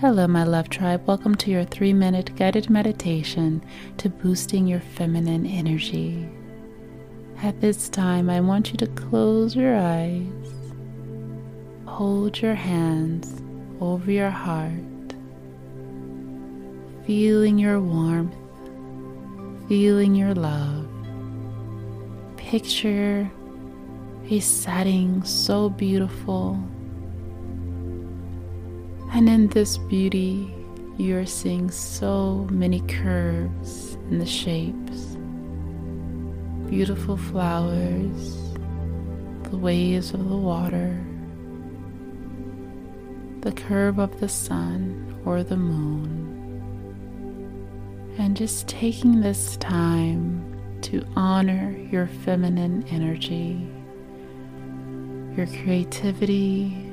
Hello, my love tribe. Welcome to your three minute guided meditation to boosting your feminine energy. At this time, I want you to close your eyes, hold your hands over your heart, feeling your warmth, feeling your love. Picture a setting so beautiful and in this beauty, you're seeing so many curves and the shapes, beautiful flowers, the waves of the water, the curve of the sun or the moon. And just taking this time to honor your feminine energy, your creativity,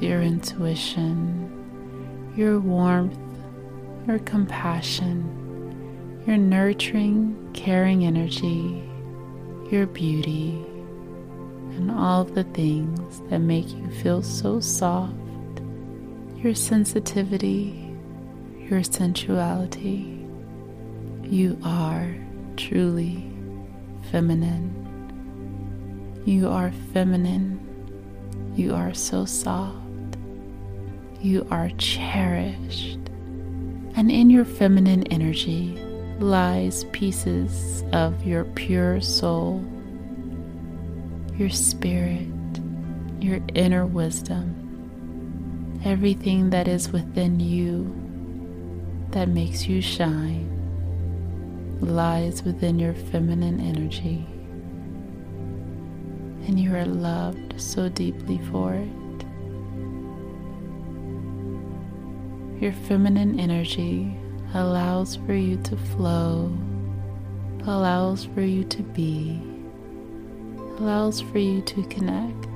your intuition, your warmth, your compassion, your nurturing, caring energy, your beauty, and all the things that make you feel so soft, your sensitivity, your sensuality. You are truly feminine. You are feminine. You are so soft. You are cherished. And in your feminine energy lies pieces of your pure soul, your spirit, your inner wisdom, everything that is within you that makes you shine lies within your feminine energy. And you are loved so deeply for it. Your feminine energy allows for you to flow, allows for you to be, allows for you to connect.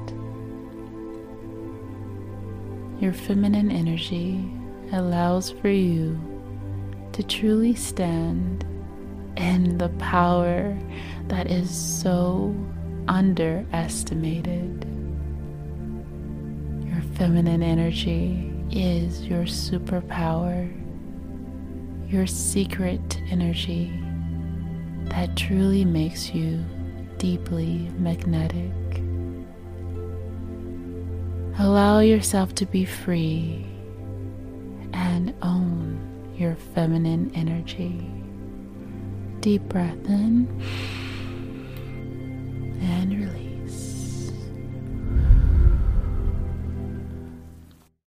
Your feminine energy allows for you to truly stand in the power that is so underestimated. Your feminine energy is your superpower, your secret energy that truly makes you deeply magnetic. Allow yourself to be free and own your feminine energy. Deep breath in